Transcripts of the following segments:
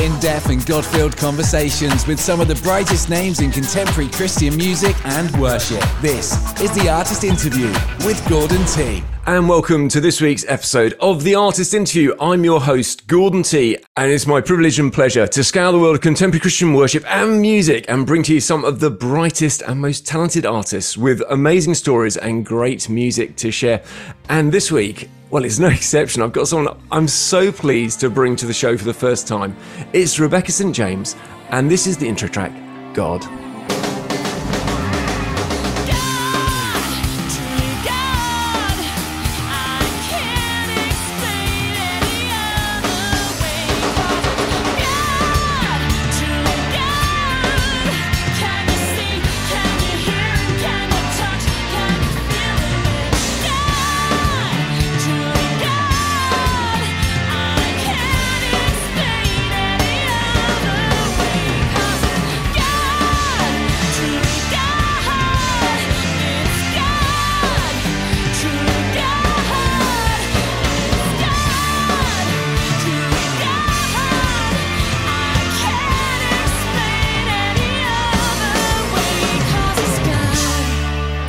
in depth and God filled conversations with some of the brightest names in contemporary Christian music and worship. This is the Artist Interview with Gordon T. And welcome to this week's episode of The Artist Interview. I'm your host, Gordon T, and it's my privilege and pleasure to scour the world of contemporary Christian worship and music and bring to you some of the brightest and most talented artists with amazing stories and great music to share. And this week, well, it's no exception. I've got someone I'm so pleased to bring to the show for the first time. It's Rebecca St. James, and this is the intro track, God.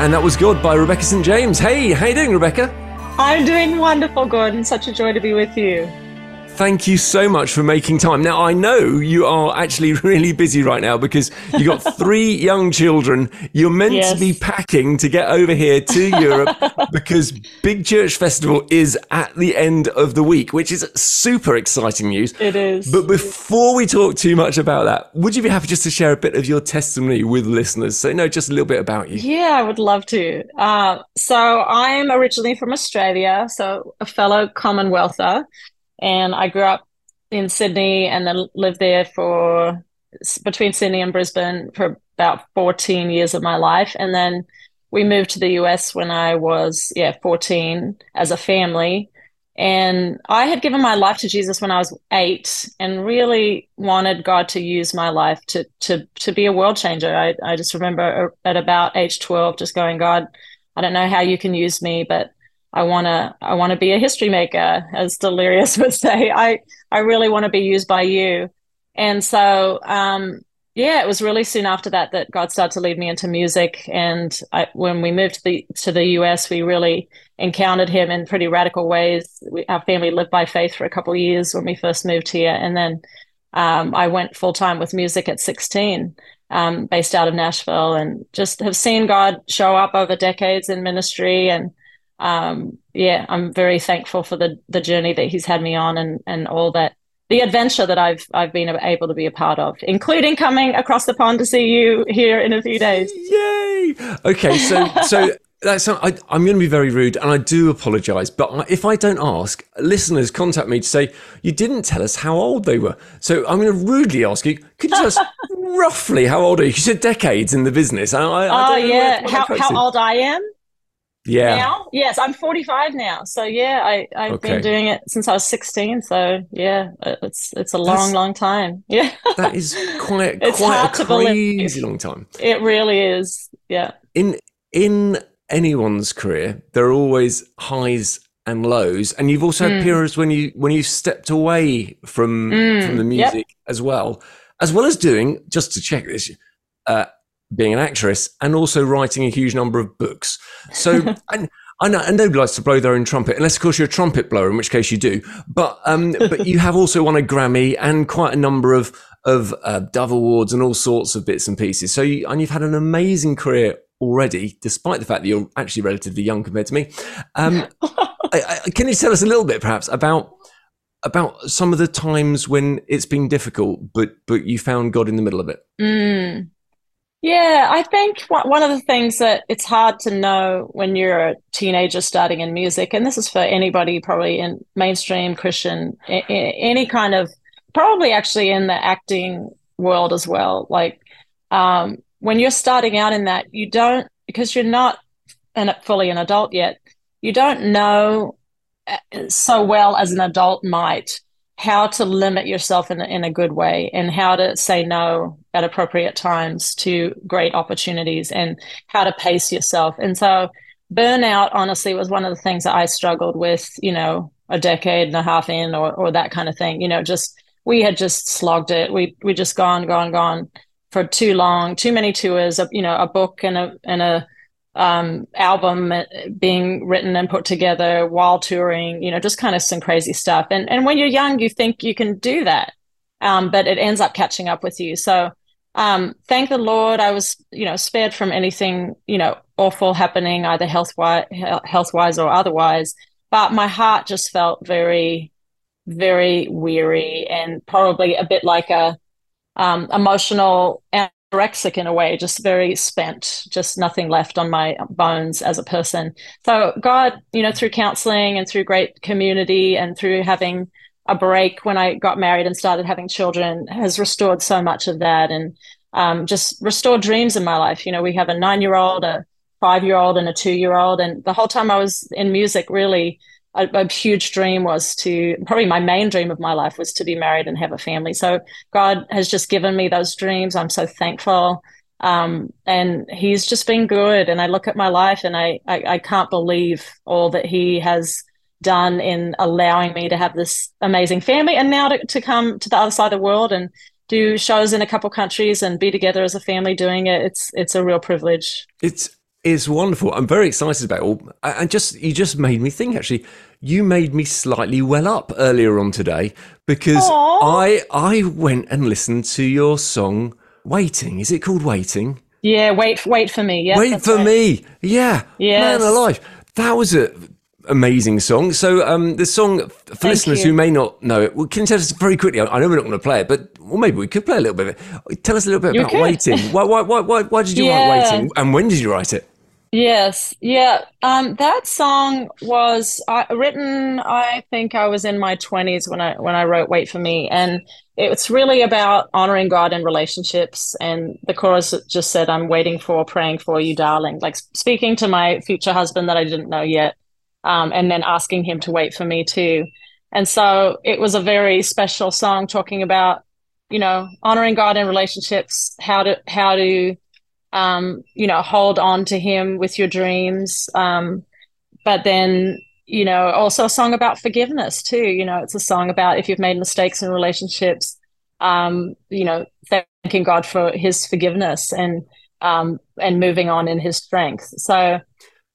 And that was God by Rebecca St. James. Hey, how you doing, Rebecca? I'm doing wonderful, Gordon. Such a joy to be with you. Thank you so much for making time. Now, I know you are actually really busy right now because you've got three young children. You're meant yes. to be packing to get over here to Europe because Big Church Festival is at the end of the week, which is super exciting news. It is. But before we talk too much about that, would you be happy just to share a bit of your testimony with listeners? So, know just a little bit about you. Yeah, I would love to. Uh, so, I'm originally from Australia, so a fellow Commonwealther. And I grew up in Sydney and then lived there for between Sydney and Brisbane for about 14 years of my life. And then we moved to the US when I was, yeah, 14 as a family. And I had given my life to Jesus when I was eight and really wanted God to use my life to to to be a world changer. I, I just remember at about age 12 just going, God, I don't know how you can use me, but I want to I want to be a history maker, as Delirious would say. I I really want to be used by you. And so, um, yeah, it was really soon after that that God started to lead me into music. And I, when we moved to the to the US, we really encountered Him in pretty radical ways. We, our family lived by faith for a couple of years when we first moved here, and then um, I went full time with music at 16. Um, based out of Nashville, and just have seen God show up over decades in ministry and um, yeah, I'm very thankful for the the journey that he's had me on and and all that the adventure that I've I've been able to be a part of, including coming across the pond to see you here in a few days. Yay! Okay, so so that's I, am going to be very rude, and I do apologise. But if I don't ask, listeners contact me to say you didn't tell us how old they were. So I'm going to rudely ask you: Could you tell us roughly how old are you? You said decades in the business. I, I oh yeah, how, how old I am? Yeah. Now? Yes, I'm 45 now. So yeah, I I've okay. been doing it since I was 16. So yeah, it's it's a long, That's, long time. Yeah. that is quite it's quite a crazy long time. It really is. Yeah. In in anyone's career, there are always highs and lows, and you've also had mm. periods when you when you stepped away from mm. from the music yep. as well, as well as doing just to check this. Uh, being an actress and also writing a huge number of books. So, and I know, and nobody likes to blow their own trumpet, unless of course you're a trumpet blower, in which case you do. But um, but you have also won a Grammy and quite a number of of uh, Dove Awards and all sorts of bits and pieces. So you, and you've had an amazing career already, despite the fact that you're actually relatively young compared to me. Um, I, I, can you tell us a little bit, perhaps, about about some of the times when it's been difficult, but but you found God in the middle of it? Mm. Yeah, I think one of the things that it's hard to know when you're a teenager starting in music, and this is for anybody probably in mainstream Christian, any kind of, probably actually in the acting world as well. Like um, when you're starting out in that, you don't, because you're not an, fully an adult yet, you don't know uh, so well as an adult might how to limit yourself in in a good way and how to say no at appropriate times to great opportunities and how to pace yourself. And so burnout honestly was one of the things that I struggled with, you know, a decade and a half in or or that kind of thing, you know, just we had just slogged it. We we just gone, gone, gone for too long, too many tours, you know, a book and a and a um, album being written and put together while touring, you know, just kind of some crazy stuff. And and when you're young, you think you can do that, um, but it ends up catching up with you. So um, thank the Lord, I was you know spared from anything you know awful happening, either health health wise or otherwise. But my heart just felt very, very weary and probably a bit like a um, emotional anorexic in a way, just very spent, just nothing left on my bones as a person. So God, you know, through counseling and through great community and through having a break when I got married and started having children has restored so much of that and um, just restored dreams in my life. You know, we have a nine year old, a five year old, and a two year old. And the whole time I was in music, really, a, a, huge dream was to probably my main dream of my life was to be married and have a family. So God has just given me those dreams. I'm so thankful. Um, and he's just been good. And I look at my life and I, I, I can't believe all that he has done in allowing me to have this amazing family and now to, to come to the other side of the world and do shows in a couple countries and be together as a family doing it. It's it's a real privilege. It's it's wonderful. I'm very excited about it all. And just you just made me think actually you made me slightly well up earlier on today because Aww. I I went and listened to your song Waiting. Is it called Waiting? Yeah, wait wait for me. Yeah. Wait for right. me. Yeah. Yeah. Man alive. That was a amazing song. So um, the song for Thank listeners you. who may not know it, well, can you tell us very quickly? I know we're not going to play it, but well, maybe we could play a little bit of it. Tell us a little bit you about could. waiting. Why, why, why, why, why did you yeah. write waiting, and when did you write it? Yes, yeah. Um, that song was uh, written. I think I was in my twenties when I when I wrote "Wait for Me," and it's really about honoring God in relationships. And the chorus just said, "I'm waiting for, praying for you, darling." Like speaking to my future husband that I didn't know yet, um, and then asking him to wait for me too. And so it was a very special song talking about, you know, honoring God in relationships, how to how to um, you know, hold on to him with your dreams. Um, but then, you know, also a song about forgiveness too. You know, it's a song about if you've made mistakes in relationships, um, you know, thanking God for his forgiveness and um, and moving on in his strength. So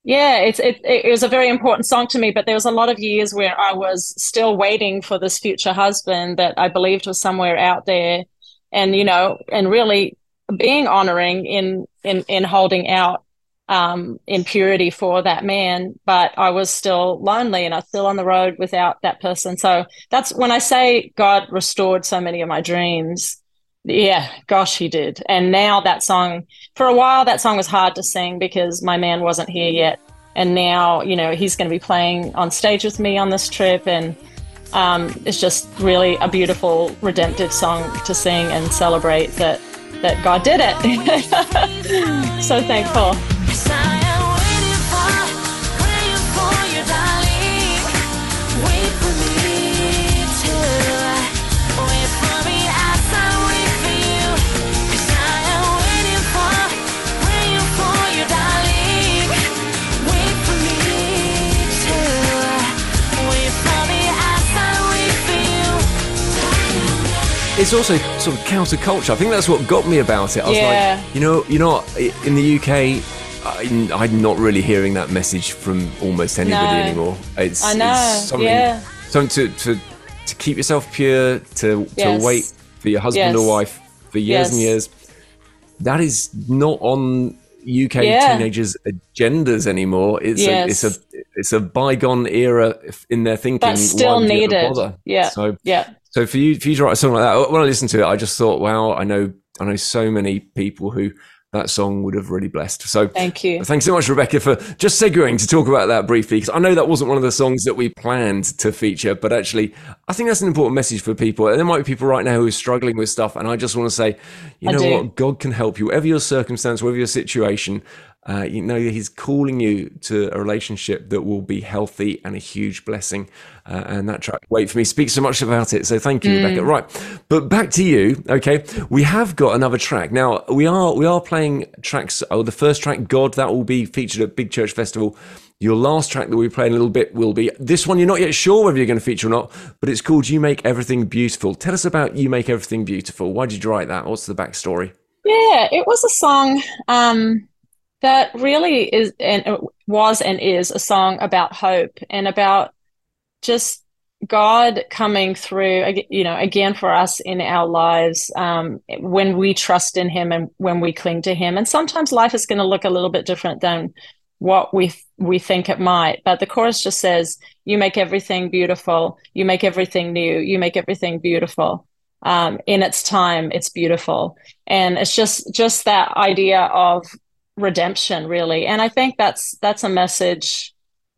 yeah, it's it, it was a very important song to me, but there was a lot of years where I was still waiting for this future husband that I believed was somewhere out there. And, you know, and really being honoring in in in holding out um, in purity for that man, but I was still lonely and I was still on the road without that person. So that's when I say God restored so many of my dreams. Yeah, gosh, he did. And now that song, for a while, that song was hard to sing because my man wasn't here yet. And now, you know, he's going to be playing on stage with me on this trip. And um, it's just really a beautiful, redemptive song to sing and celebrate that that God did it. so thankful. It's also sort of counterculture. I think that's what got me about it. I was yeah. like, you know, you know, in the UK, I, am not really hearing that message from almost anybody no. anymore. It's, I know. It's something, yeah. something to, to to keep yourself pure, to yes. to wait for your husband yes. or wife for years yes. and years. That is not on UK yeah. teenagers' agendas anymore. It's a it's a it's a bygone era in their thinking. But still needed. Yeah. So yeah. So for you, for you to write a song like that, when I listened to it, I just thought, wow, I know, I know so many people who that song would have really blessed. So thank you. Thanks so much, Rebecca, for just segueing to talk about that briefly, because I know that wasn't one of the songs that we planned to feature, but actually, I think that's an important message for people. And there might be people right now who are struggling with stuff, and I just want to say, you I know do. what, God can help you, whatever your circumstance, whatever your situation. Uh, you know he's calling you to a relationship that will be healthy and a huge blessing uh, and that track wait for me speaks so much about it so thank you mm. rebecca right but back to you okay we have got another track now we are we are playing tracks oh the first track god that will be featured at big church festival Your last track that we play in a little bit will be this one. You're not yet sure whether you're going to feature or not, but it's called You Make Everything Beautiful. Tell us about You Make Everything Beautiful. Why did you write that? What's the backstory? Yeah, it was a song um, that really is and was and is a song about hope and about just God coming through, you know, again for us in our lives um, when we trust in Him and when we cling to Him. And sometimes life is going to look a little bit different than what we we think it might. But the chorus just says, "You make everything beautiful. You make everything new. You make everything beautiful." Um, in its time, it's beautiful, and it's just just that idea of redemption, really. And I think that's that's a message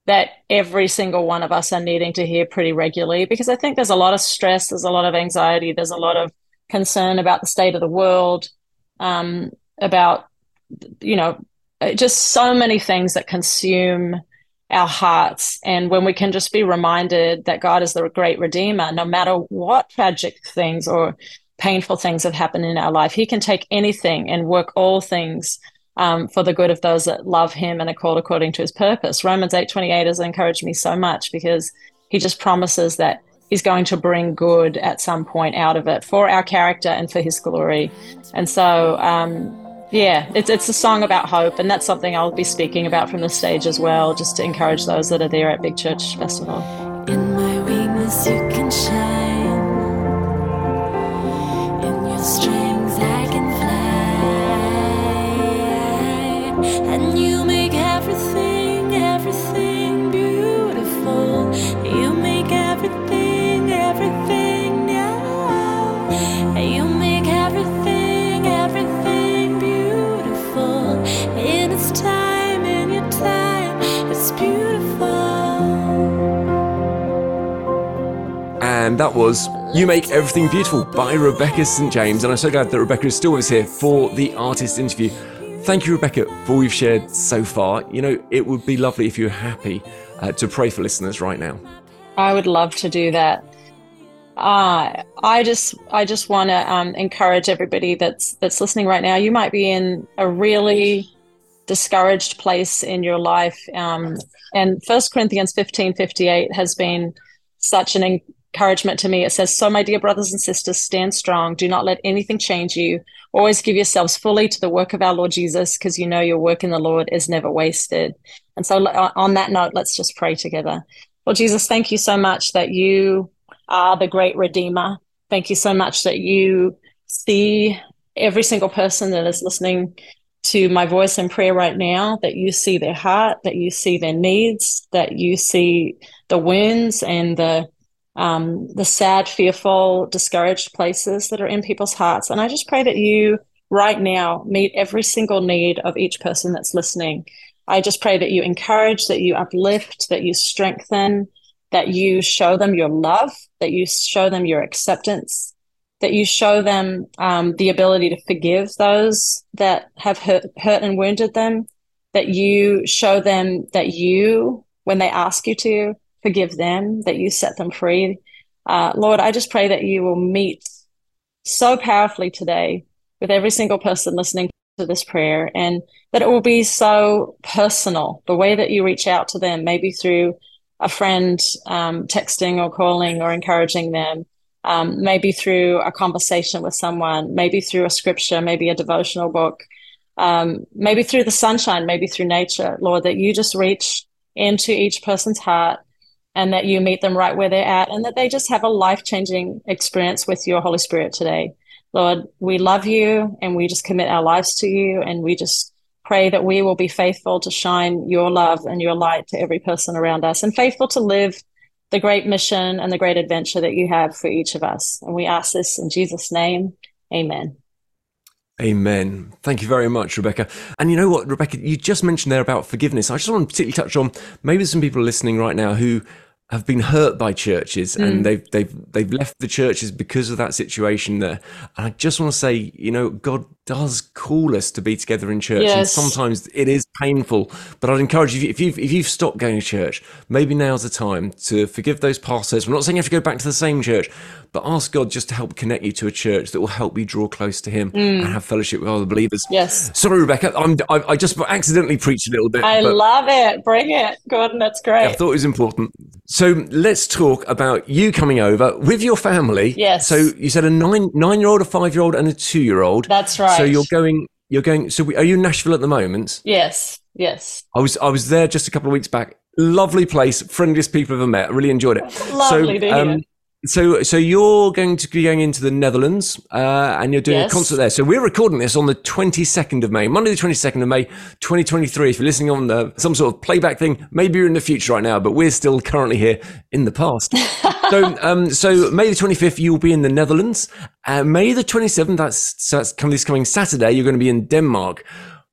that every single one of us are needing to hear pretty regularly because I think there's a lot of stress, there's a lot of anxiety, there's a lot of concern about the state of the world, um, about you know just so many things that consume our hearts. And when we can just be reminded that God is the great redeemer, no matter what tragic things or painful things have happened in our life, He can take anything and work all things um, for the good of those that love him and are called according to his purpose. Romans 8:28 has encouraged me so much because he just promises that he's going to bring good at some point out of it for our character and for his glory. And so um, yeah, it's it's a song about hope, and that's something I'll be speaking about from the stage as well, just to encourage those that are there at Big Church Festival. And you make everything, everything beautiful. You make everything everything now. And you make everything, everything beautiful. And it's time, in your time, it's beautiful. And that was You Make Everything Beautiful by Rebecca St. James. And I'm so glad that Rebecca is still with us here for the artist interview. Thank you, Rebecca, for all you've shared so far. You know, it would be lovely if you're happy uh, to pray for listeners right now. I would love to do that. Uh, I just, I just want to um, encourage everybody that's that's listening right now. You might be in a really discouraged place in your life, um, and First Corinthians fifteen fifty eight has been such an encouragement to me. It says, "So, my dear brothers and sisters, stand strong. Do not let anything change you." Always give yourselves fully to the work of our Lord Jesus, because you know your work in the Lord is never wasted. And so, uh, on that note, let's just pray together. Well, Jesus, thank you so much that you are the great Redeemer. Thank you so much that you see every single person that is listening to my voice in prayer right now, that you see their heart, that you see their needs, that you see the wounds and the um, the sad, fearful, discouraged places that are in people's hearts. And I just pray that you right now meet every single need of each person that's listening. I just pray that you encourage, that you uplift, that you strengthen, that you show them your love, that you show them your acceptance, that you show them um, the ability to forgive those that have hurt, hurt and wounded them, that you show them that you, when they ask you to, forgive them, that you set them free. Uh, Lord, I just pray that you will meet so powerfully today with every single person listening to this prayer and that it will be so personal. The way that you reach out to them, maybe through a friend um, texting or calling or encouraging them, um, maybe through a conversation with someone, maybe through a scripture, maybe a devotional book, um, maybe through the sunshine, maybe through nature, Lord, that you just reach into each person's heart and that you meet them right where they're at and that they just have a life changing experience with your Holy Spirit today. Lord, we love you and we just commit our lives to you and we just pray that we will be faithful to shine your love and your light to every person around us and faithful to live the great mission and the great adventure that you have for each of us. And we ask this in Jesus' name. Amen. Amen. Thank you very much, Rebecca. And you know what, Rebecca, you just mentioned there about forgiveness. I just want to particularly touch on maybe some people listening right now who have been hurt by churches mm. and they've they've they've left the churches because of that situation there. And I just want to say, you know, God does call us to be together in church, and sometimes it is painful. But I'd encourage you if you've if you've stopped going to church, maybe now's the time to forgive those pastors. We're not saying you have to go back to the same church, but ask God just to help connect you to a church that will help you draw close to Him and have fellowship with other believers. Mm. Yes. Sorry, Rebecca, I'm, I, I just accidentally preached a little bit. I love it. Bring it, Gordon. That's great I thought it was important. So let's talk about you coming over with your family. Yes. So you said a nine nine year old, a five year old, and a two year old. That's right. So you're going. You're going. So we, are you in Nashville at the moment? Yes. Yes. I was. I was there just a couple of weeks back. Lovely place, friendliest people I've ever met. I really enjoyed it. Lovely so, to hear. Um, so, so you're going to be going into the Netherlands, uh, and you're doing Yes. a concert there. So we're recording this on the 22nd of May, Monday the 22nd of May, 2023. If you're listening on the, some sort of playback thing, maybe you're in the future right now, but we're still currently here in the past. so, um, so May the 25th, you'll be in the Netherlands. Uh, May the 27th, that's, so that's come, this coming Saturday, you're going to be in Denmark.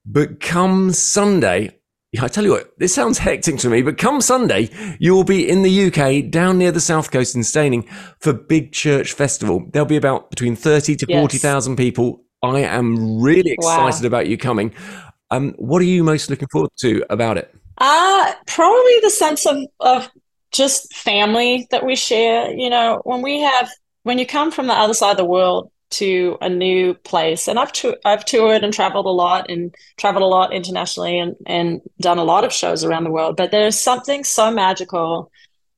But come Sunday, yeah, I tell you what, this sounds hectic to me, but come Sunday, you will be in the UK, down near the south coast in Steyning, for Big Church Festival. There'll be about between thirty to Yes. forty thousand people. I am really Wow. excited about you coming. Um, what are you most looking forward to about it? Uh, probably the sense of, of just family that we share. You know, when we have, when you come from the other side of the world to a new place, and I've, tou- I've toured and traveled a lot and traveled a lot internationally and, and done a lot of shows around the world, but there's something so magical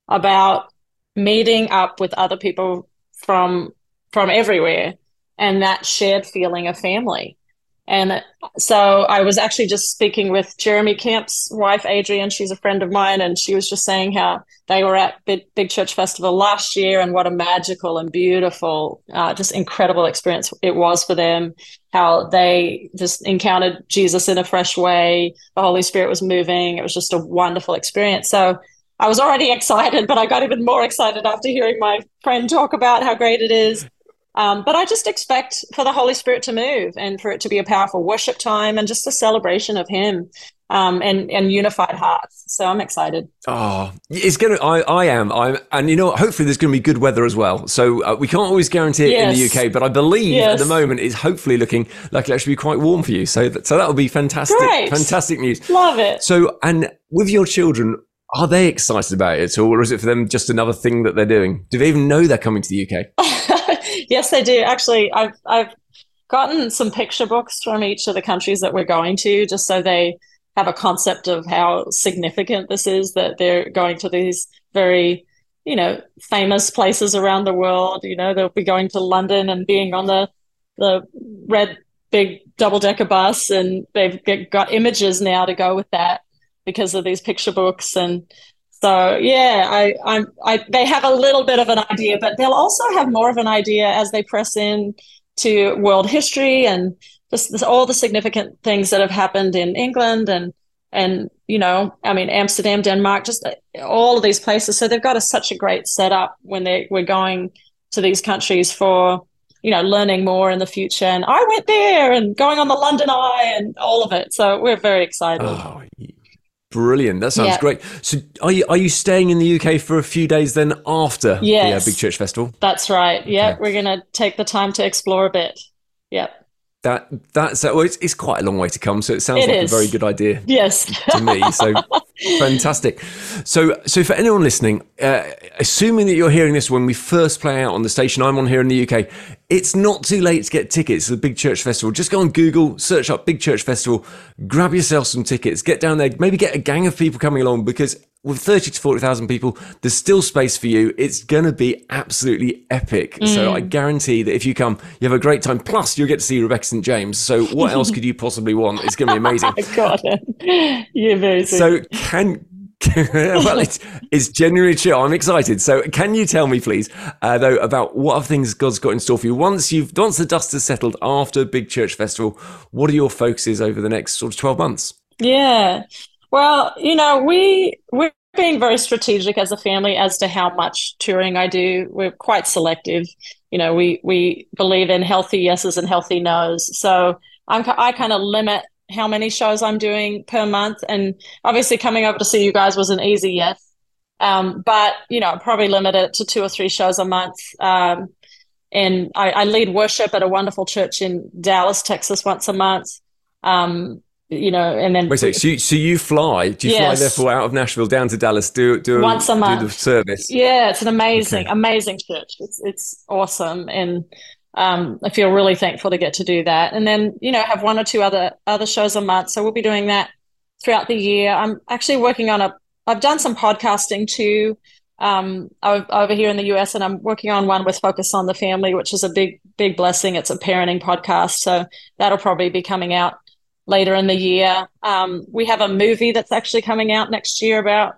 about meeting up with other people from from everywhere and that shared feeling of family. And so I was actually just speaking with Jeremy Camp's wife, Adrienne. She's a friend of mine, and she was just saying how they were at Big, Big Church Festival last year and what a magical and beautiful, uh, just incredible experience it was for them. How they just encountered Jesus in a fresh way. The Holy Spirit was moving. It was just a wonderful experience. So I was already excited, but I got even more excited after hearing my friend talk about how great it is. Um, but I just expect for the Holy Spirit to move and for it to be a powerful worship time and just a celebration of Him um, and and unified hearts. So I'm excited. Oh, it's gonna. I, I am. I'm, and you know, hopefully there's gonna be good weather as well. So uh, we can't always guarantee it in the UK, but I believe at the moment it's hopefully looking like it'll actually be quite warm for you. So that, so that will be fantastic. Great. Fantastic news. Love it. So, and with your children, are they excited about it at all, or is it for them just another thing that they're doing? Do they even know they're coming to the UK? yes, they do. Actually, I've I've gotten some picture books from each of the countries that we're going to, just so they have a concept of how significant this is that they're going to these very, you know, famous places around the world. You know, they'll be going to London and being on the the red big double decker bus, and they've got images now to go with that because of these picture books and. So yeah, I, I'm, I, they have a little bit of an idea, but they'll also have more of an idea as they press in to world history and just this, all the significant things that have happened in England and and you know, I mean Amsterdam, Denmark, just uh, all of these places. So they've got a, such a great setup when they we're going to these countries for you know learning more in the future. And I went there and going on the London Eye and all of it. So we're very excited. Oh, brilliant! That sounds Yeah. great. So, are you are you staying in the UK for a few days then after the uh, Big Church Festival? That's right. Yeah, we're gonna take the time to explore a bit. Yep. That that's uh, well, it's, it's quite a long way to come, so it sounds It like is. a very good idea Yes. to me. So fantastic. So so for anyone listening, uh, assuming that you're hearing this when we first play out on the station I'm on here in the UK, it's not too late to get tickets to the Big Church Festival. Just go on Google, search up Big Church Festival, grab yourself some tickets, get down there, maybe get a gang of people coming along because with 30 to 40,000 people, there's still space for you. It's going to be absolutely epic. So mm. I guarantee that if you come, you have a great time. Plus, you'll get to see Rebecca St. James. So what else could you possibly want? It's going to be amazing. God, you're very sweet. So can well, it's it's genuinely true. I'm excited. So can you tell me, please, uh, though, about what other things God's got in store for you once you've once the dust has settled after Big Church Festival? What are your focuses over the next sort of twelve months? Yeah. Well, you know, we we're being very strategic as a family as to how much touring I do. We're quite selective. You know, we we believe in healthy yeses and healthy nos. So I'm I kind of limit how many shows I'm doing per month, and obviously coming over to see you guys was an easy yes. Um, but you know, probably limit it to two or three shows a month. Um, and I, I, lead worship at a wonderful church in Dallas, Texas, once a month. Um, you know, and then wait a so you, so you fly? Do you yes. fly therefore out of Nashville down to Dallas? Do do once a month do the service? Yeah, it's an amazing, okay. amazing church. It's it's awesome, and um, I feel really thankful to get to do that. And then you know have one or two other other shows a month. So we'll be doing that throughout the year. I'm actually working on a. I've done some podcasting too um, over here in the US, and I'm working on one with Focus on the Family, which is a big, big blessing. It's a parenting podcast, so that'll probably be coming out later in the year. Um, we have a movie that's actually coming out next year about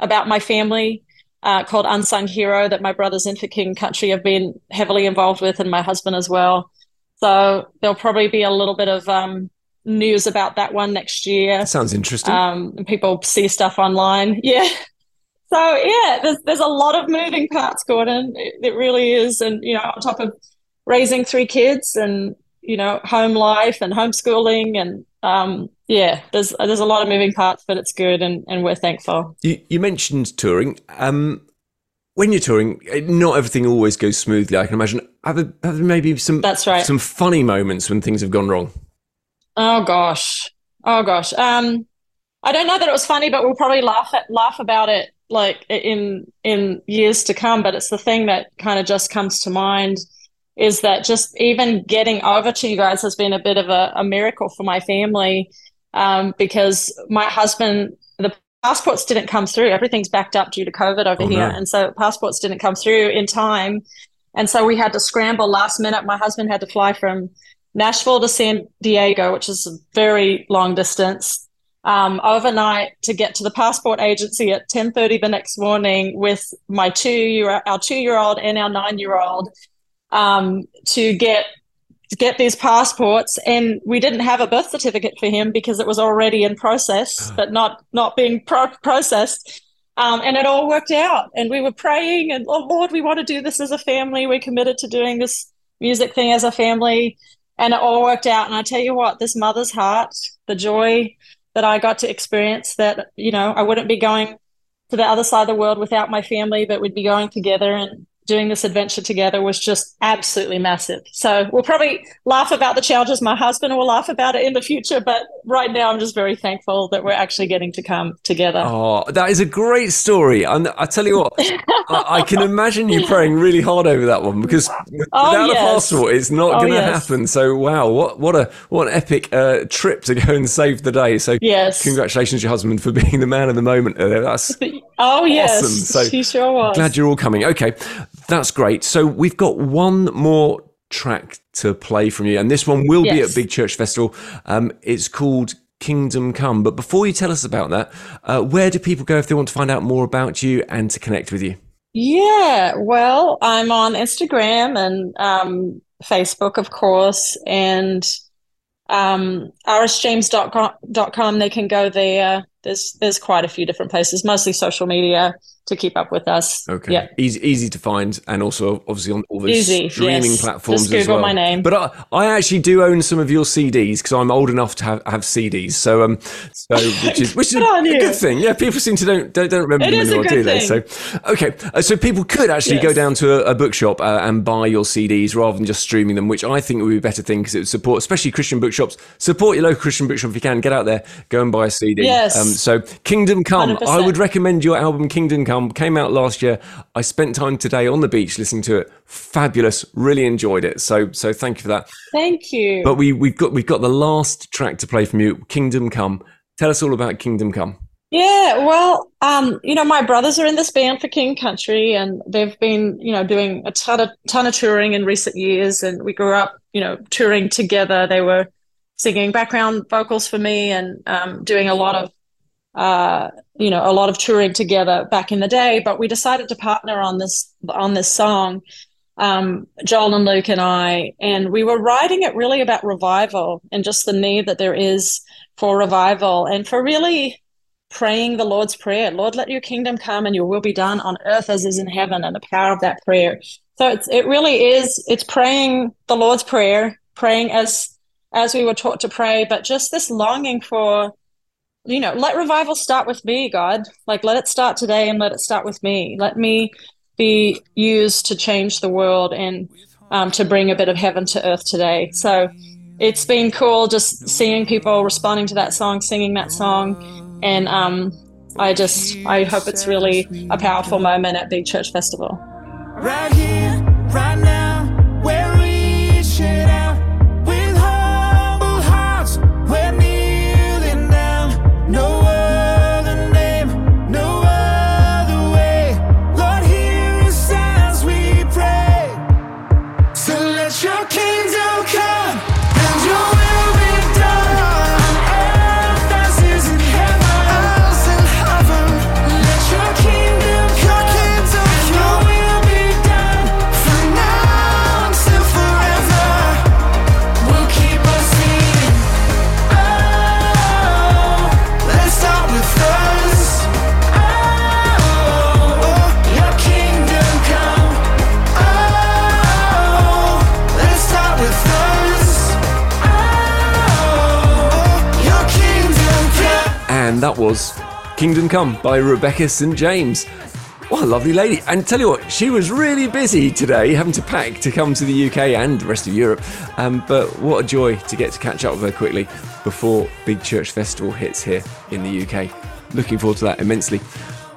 about my family uh, called Unsung Hero that my brothers in For King Country have been heavily involved with, and my husband as well. So there'll probably be a little bit of um, news about that one next year. That sounds interesting. Um, people see stuff online. Yeah. So yeah, there's there's a lot of moving parts, Gordon. It, it really is, and you know, on top of raising three kids and you know home life and homeschooling and um, yeah, there's there's a lot of moving parts, but it's good, and and we're thankful. You, you mentioned touring. Um, when you're touring, not everything always goes smoothly. I can imagine. Have, there, have maybe some that's right. Some funny moments when things have gone wrong. Oh gosh, oh gosh. Um, I don't know that it was funny, but we'll probably laugh at laugh about it like in in years to come but it's the thing that kind of just comes to mind is that just even getting over to you guys has been a bit of a, a miracle for my family um, because my husband the passports didn't come through. Everything's backed up due to covid over oh, here. no. and so passports didn't come through in time. And so we had to scramble last minute. My husband had to fly from nashville to san diego which is a very long distance um, overnight to get to the passport agency at 10.30 the next morning with my two year our two year old and our nine year old um, to get to get these passports and we didn't have a birth certificate for him because it was already in process but not not being pro- processed. Um, and it all worked out and we were praying and oh lord we want to do this as a family. We're committed to doing this music thing as a family. And it all worked out and i tell you what this mother's heart the joy that I got to experience that, you know, I wouldn't be going to the other side of the world without my family, but we'd be going together and doing this adventure together was just absolutely massive. So we'll probably laugh about the challenges. My husband will laugh about it in the future, but right now I'm just very thankful that we're actually getting to come together. Oh, that is a great story. And I tell you what, I, I, can imagine you praying really hard over that one because oh, without yes. a passport, it's not oh, going to yes. happen. So wow, what what a what an epic uh, trip to go and save the day. So yes, congratulations, your husband, for being the man of the moment. That's oh yes, awesome. So he sure was. Glad you're all coming. Okay, that's great. So we've got one more track to play from you, and this one will yes. be at Big Church Festival. Um, it's called Kingdom Come. But before you tell us about that, uh, where do people go if they want to find out more about you and to connect with you? Yeah, well, I'm on Instagram and um, Facebook, of course, and um, rsjames.com. They can go there. There's there's quite a few different places, mostly social media to keep up with us. Okay. Yeah. Easy, easy to find, and also obviously on all the easy, streaming yes. platforms Just Google as well. my name. But I, I actually do own some of your CDs because I'm old enough to have, have CDs. So um, so which is which is a, a, good thing. Yeah, people seem to don't don't, don't remember it them anymore, do they? So okay, uh, so people could actually yes. go down to a, a bookshop uh, and buy your CDs rather than just streaming them, which I think would be a better thing because it would support, especially Christian bookshops. Support your local Christian bookshop if you can. Get out there, go and buy a CD. Yes. Um, so Kingdom Come, 100%. I would recommend your album Kingdom Come. Came out last last year. I spent time today on the beach listening to it. Fabulous. Really enjoyed it. So so thank you for that. Thank you. But we we've got we've got the last track to play from you, Kingdom Come. Tell us all about Kingdom Come. Yeah, well, um, you know, my brothers are in this band for King Country, and they've been, you know, doing a ton of ton of touring in recent years. And we grew up, you know, touring together. They were singing background vocals for me and um, doing a lot of uh, you know, a lot of touring together back in the day, but we decided to partner on this on this song, um, Joel and Luke and I, and we were writing it really about revival and just the need that there is for revival and for really praying the Lord's prayer. Lord, let your kingdom come and your will be done on earth as is in heaven, and the power of that prayer. So it's it really is it's praying the Lord's prayer, praying as as we were taught to pray, but just this longing for you know, let revival start with me, God. Like, let it start today and let it start with me. Let me be used to change the world. And um, to bring a bit of heaven to earth today. So it's been cool just seeing people responding to that song, singing that song, and um, I just I hope it's really a powerful moment at Big Church Festival. Right here, right now, Kingdom Come by Rebecca St. James. What a lovely lady. And tell you what, she was really busy today, having to pack to come to the UK and the rest of Europe. Um, but what a joy to get to catch up with her quickly before Big Church Festival hits here in the UK. Looking forward to that immensely.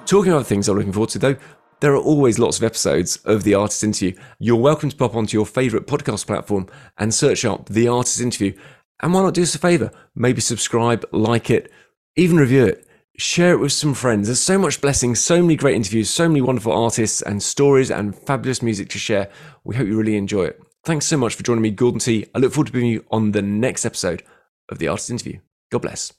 Talking about things I'm looking forward to, though, there are always lots of episodes of The Artist Interview. You're welcome to pop onto your favourite podcast platform and search up The Artist Interview. And why not do us a favour? Maybe subscribe, like it, even review it. Share it with some friends. There's so much blessing, so many great interviews, so many wonderful artists and stories and fabulous music to share. We hope you really enjoy it. Thanks so much for joining me, Gordon T. I look forward to being you on the next episode of The Artist Interview. God bless.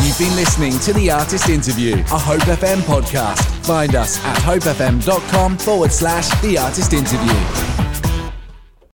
You've been listening to The Artist Interview, a Hope FM podcast. Find us at hopefm.com forward slash The Artist Interview.